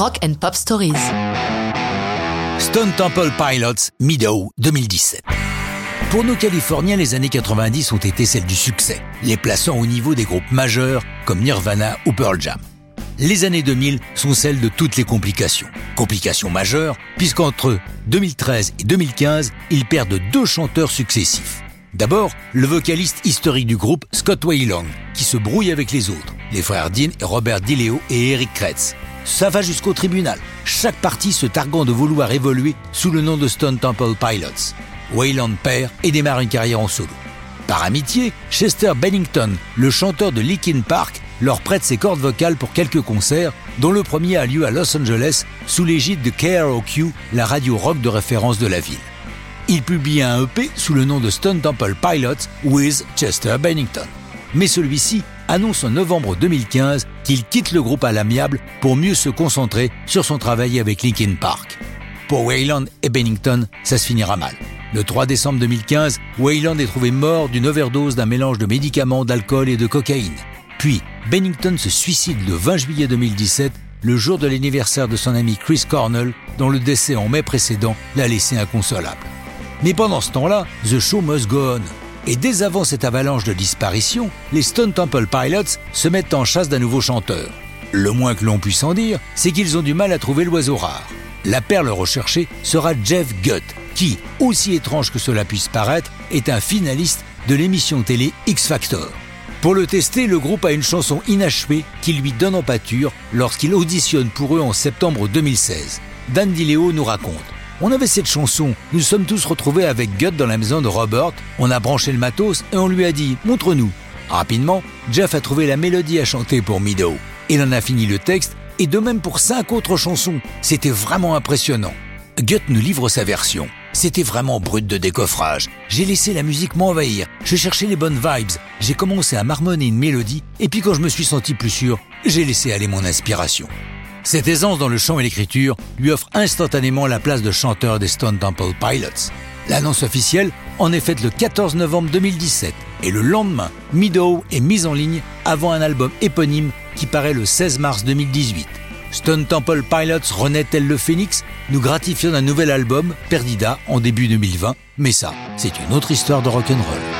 Rock and Pop Stories. Stone Temple Pilots, Meadow 2017. Pour nos Californiens, les années 90 ont été celles du succès, les plaçant au niveau des groupes majeurs comme Nirvana ou Pearl Jam. Les années 2000 sont celles de toutes les complications. Complications majeures, puisqu'entre 2013 et 2015, ils perdent deux chanteurs successifs. D'abord, le vocaliste historique du groupe, Scott Wayland, qui se brouille avec les autres, les frères Dean et Robert DiLeo et Eric Kretz. Ça va jusqu'au tribunal, chaque partie se targuant de vouloir évoluer sous le nom de Stone Temple Pilots. Wayland perd et démarre une carrière en solo. Par amitié, Chester Bennington, le chanteur de Linkin Park, leur prête ses cordes vocales pour quelques concerts, dont le premier a lieu à Los Angeles sous l'égide de KROQ, la radio rock de référence de la ville. Il publie un EP sous le nom de Stone Temple Pilots with Chester Bennington. Mais celui-ci annonce en novembre 2015 qu'il quitte le groupe à l'amiable pour mieux se concentrer sur son travail avec Linkin Park. Pour Wayland et Bennington, ça se finira mal. Le 3 décembre 2015, Wayland est trouvé mort d'une overdose d'un mélange de médicaments, d'alcool et de cocaïne. Puis, Bennington se suicide le 20 juillet 2017, le jour de l'anniversaire de son ami Chris Cornell, dont le décès en mai précédent l'a laissé inconsolable. Mais pendant ce temps-là, The Show must go on. Et dès avant cette avalanche de disparitions, les Stone Temple Pilots se mettent en chasse d'un nouveau chanteur. Le moins que l'on puisse en dire, c'est qu'ils ont du mal à trouver l'oiseau rare. La perle recherchée sera Jeff Gutt, qui, aussi étrange que cela puisse paraître, est un finaliste de l'émission télé X Factor. Pour le tester, le groupe a une chanson inachevée qui lui donne en pâture lorsqu'il auditionne pour eux en septembre 2016. Dan DiLeo nous raconte on avait cette chanson. Nous sommes tous retrouvés avec Gut dans la maison de Robert. On a branché le matos et on lui a dit Montre-nous. Rapidement, Jeff a trouvé la mélodie à chanter pour Meadow. Il en a fini le texte et de même pour cinq autres chansons. C'était vraiment impressionnant. Gut nous livre sa version. C'était vraiment brut de décoffrage. J'ai laissé la musique m'envahir. Je cherchais les bonnes vibes. J'ai commencé à marmonner une mélodie et puis quand je me suis senti plus sûr, j'ai laissé aller mon inspiration. Cette aisance dans le chant et l'écriture lui offre instantanément la place de chanteur des Stone Temple Pilots. L'annonce officielle en est faite le 14 novembre 2017 et le lendemain, Meadow est mise en ligne avant un album éponyme qui paraît le 16 mars 2018. Stone Temple Pilots renaît tel le phénix, nous gratifiant d'un nouvel album, Perdida, en début 2020. Mais ça, c'est une autre histoire de rock'n'roll.